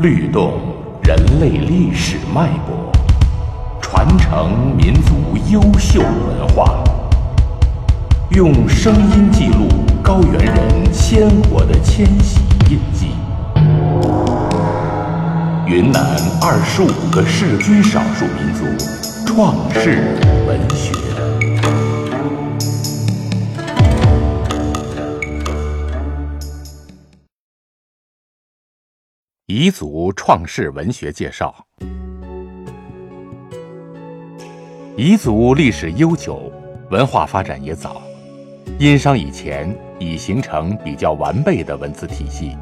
律动人类历史脉搏，传承民族优秀文化，用声音记录高原人鲜活的迁徙印记。云南二十五个世居少数民族创世文学。彝族创世文学介绍。彝族历史悠久，文化发展也早。殷商以前已形成比较完备的文字体系，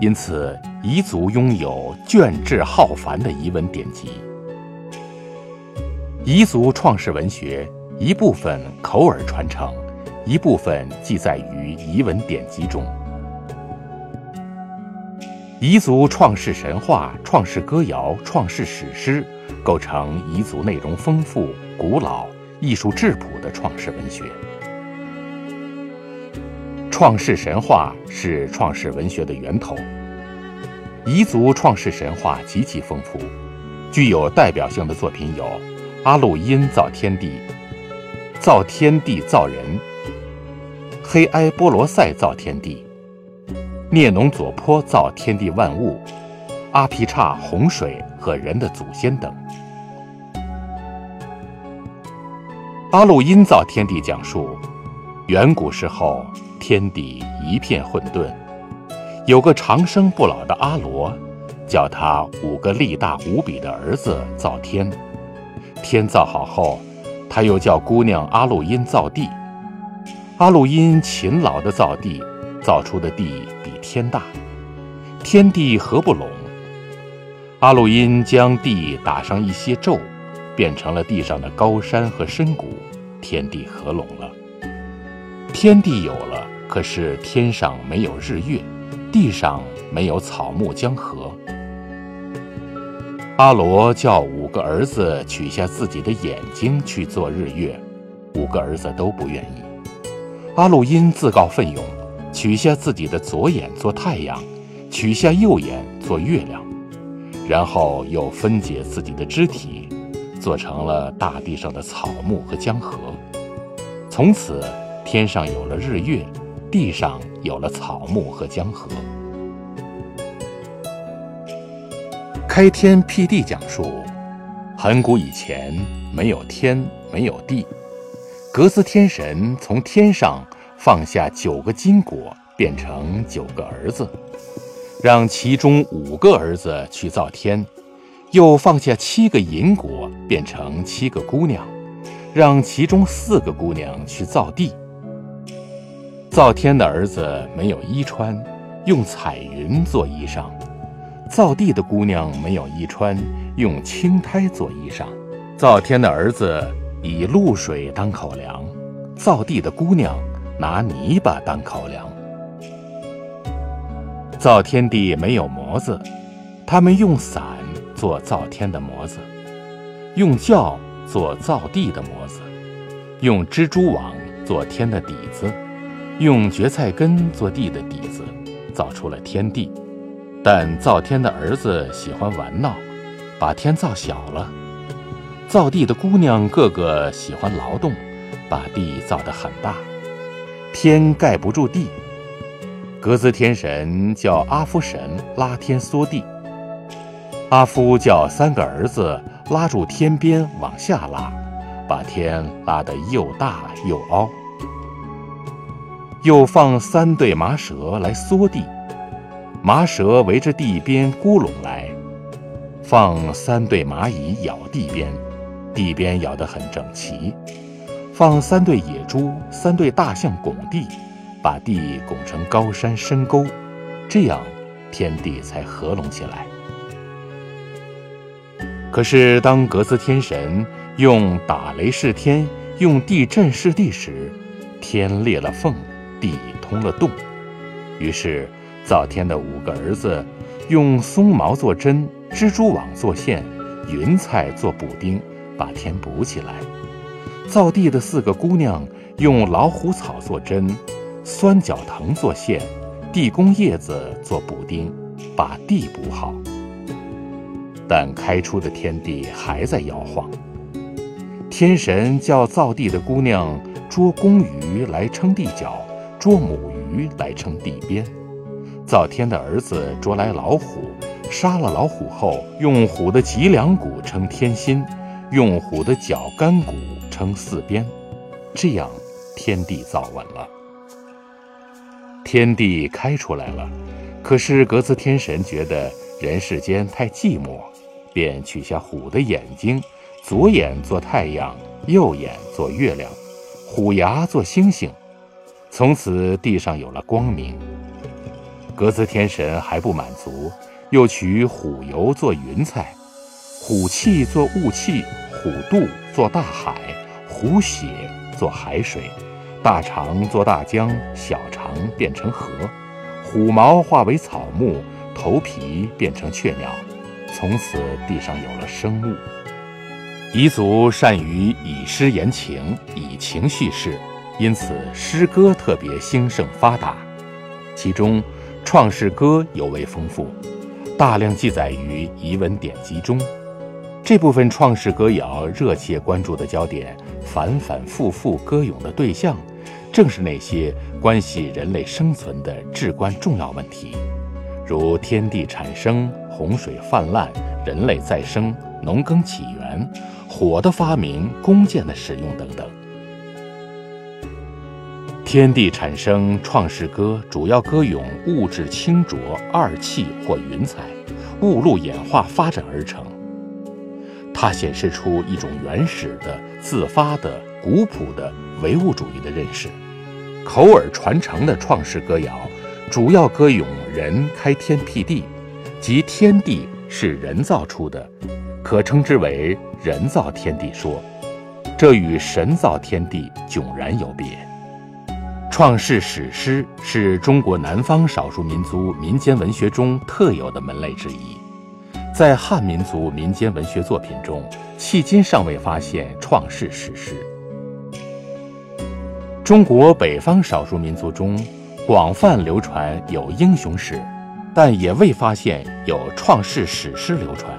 因此彝族拥有卷帙浩繁的彝文典籍。彝族创世文学一部分口耳传承，一部分记载于彝文典籍中。彝族创世神话、创世歌谣、创世史诗，构成彝族内容丰富、古老、艺术质朴的创世文学。创世神话是创世文学的源头。彝族创世神话极其丰富，具有代表性的作品有：阿路因造天地、造天地造人、黑埃波罗塞造天地。聂农佐坡造天地万物，阿皮刹洪水和人的祖先等。阿路因造天地讲述，远古时候天地一片混沌，有个长生不老的阿罗，叫他五个力大无比的儿子造天。天造好后，他又叫姑娘阿路因造地。阿路因勤劳地造地，造出的地。天大，天地合不拢。阿鲁因将地打上一些咒，变成了地上的高山和深谷，天地合拢了。天地有了，可是天上没有日月，地上没有草木江河。阿罗叫五个儿子取下自己的眼睛去做日月，五个儿子都不愿意。阿鲁因自告奋勇。取下自己的左眼做太阳，取下右眼做月亮，然后又分解自己的肢体，做成了大地上的草木和江河。从此，天上有了日月，地上有了草木和江河。开天辟地讲述，很古以前没有天，没有地，格斯天神从天上。放下九个金果，变成九个儿子，让其中五个儿子去造天；又放下七个银果，变成七个姑娘，让其中四个姑娘去造地。造天的儿子没有衣穿，用彩云做衣裳；造地的姑娘没有衣穿，用青苔做衣裳。造天的儿子以露水当口粮，造地的姑娘。拿泥巴当口粮，造天地没有模子，他们用伞做造天的模子，用轿做造地的模子，用蜘蛛网做天的底子，用蕨菜根做地的底子，造出了天地。但造天的儿子喜欢玩闹，把天造小了；造地的姑娘个个喜欢劳动，把地造得很大。天盖不住地，格兹天神叫阿夫神拉天缩地。阿夫叫三个儿子拉住天边往下拉，把天拉得又大又凹。又放三对麻蛇来缩地，麻蛇围着地边咕拢来。放三对蚂蚁咬地边，地边咬得很整齐。放三对野猪，三对大象拱地，把地拱成高山深沟，这样天地才合拢起来。可是当格斯天神用打雷示天，用地震示地时，天裂了缝，地通了洞。于是造天的五个儿子用松毛做针，蜘蛛网做线，云彩做补丁，把天补起来。造地的四个姑娘用老虎草做针，酸角藤做线，地宫叶子做补丁，把地补好。但开出的天地还在摇晃。天神叫造地的姑娘捉公鱼来撑地角，捉母鱼来撑地边。造天的儿子捉来老虎，杀了老虎后，用虎的脊梁骨撑天心，用虎的脚干骨撑四边，这样天地造稳了。天地开出来了，可是格子天神觉得人世间太寂寞，便取下虎的眼睛，左眼做太阳，右眼做月亮，虎牙做星星，从此地上有了光明。格子天神还不满足，又取虎油做云彩，虎气做雾气，虎肚做大海，虎血做海水。大肠做大江，小肠变成河，虎毛化为草木，头皮变成雀鸟，从此地上有了生物。彝族善于以诗言情，以情叙事，因此诗歌特别兴盛发达。其中《创世歌》尤为丰富，大量记载于彝文典籍中。这部分创世歌谣热切关注的焦点，反反复复歌咏的对象。正是那些关系人类生存的至关重要问题，如天地产生、洪水泛滥、人类再生、农耕起源、火的发明、弓箭的使用等等。天地产生创世歌主要歌咏物质清浊、二气或云彩、雾路演化发展而成。它显示出一种原始的、自发的、古朴的唯物主义的认识。口耳传承的创世歌谣，主要歌咏人开天辟地，即天地是人造出的，可称之为人造天地说。这与神造天地迥然有别。创世史诗是中国南方少数民族民间文学中特有的门类之一，在汉民族民间文学作品中，迄今尚未发现创世史诗。中国北方少数民族中，广泛流传有英雄史，但也未发现有创世史诗流传。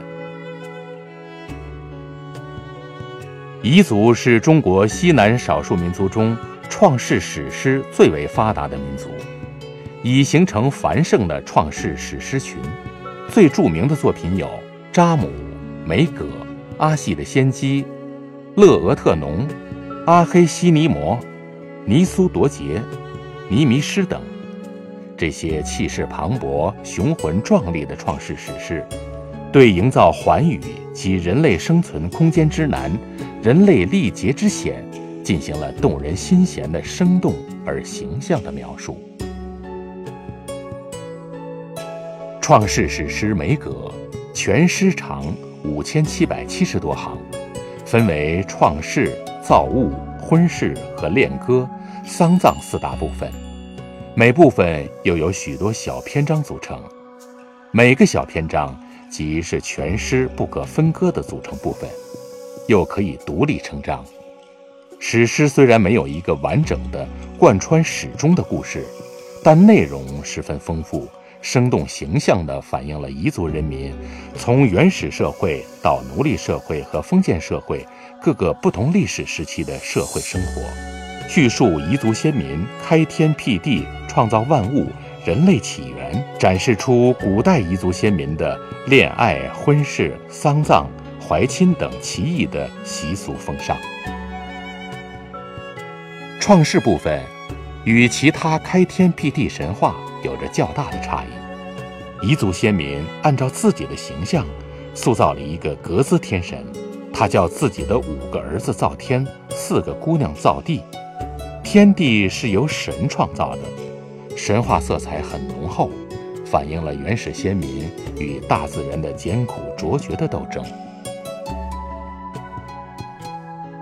彝族是中国西南少数民族中创世史诗最为发达的民族，已形成繁盛的创世史诗群。最著名的作品有《扎姆》《梅葛》《阿细的先机》《勒俄特农》《阿黑西尼摩》。尼苏夺杰、尼弥诗等，这些气势磅礴、雄浑壮丽的创世史诗，对营造寰宇及人类生存空间之难、人类历劫之险，进行了动人心弦的生动而形象的描述。创世史诗《梅葛》，全诗长五千七百七十多行，分为创世、造物。婚事和恋歌、丧葬四大部分，每部分又有许多小篇章组成。每个小篇章即是全诗不可分割的组成部分，又可以独立成章。史诗虽然没有一个完整的贯穿始终的故事，但内容十分丰富，生动形象地反映了彝族人民从原始社会到奴隶社会和封建社会。各个不同历史时期的社会生活，叙述彝族先民开天辟地、创造万物、人类起源，展示出古代彝族先民的恋爱、婚事、丧葬、怀亲等奇异的习俗风尚。创世部分与其他开天辟地神话有着较大的差异。彝族先民按照自己的形象，塑造了一个格兹天神。他叫自己的五个儿子造天，四个姑娘造地。天地是由神创造的，神话色彩很浓厚，反映了原始先民与大自然的艰苦卓绝的斗争。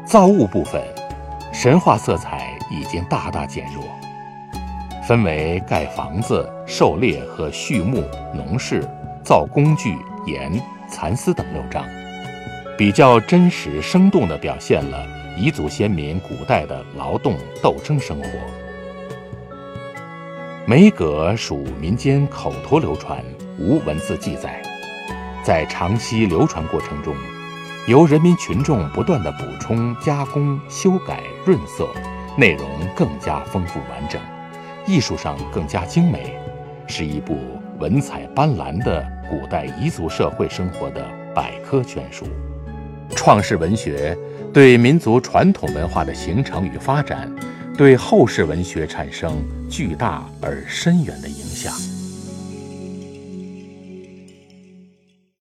造物部分，神话色彩已经大大减弱，分为盖房子、狩猎和畜牧、农事、造工具、盐、蚕丝等六章。比较真实生动地表现了彝族先民古代的劳动斗争生活。梅葛属民间口头流传，无文字记载。在长期流传过程中，由人民群众不断的补充、加工、修改、润色，内容更加丰富完整，艺术上更加精美，是一部文采斑斓的古代彝族社会生活的百科全书。创世文学对民族传统文化的形成与发展，对后世文学产生巨大而深远的影响。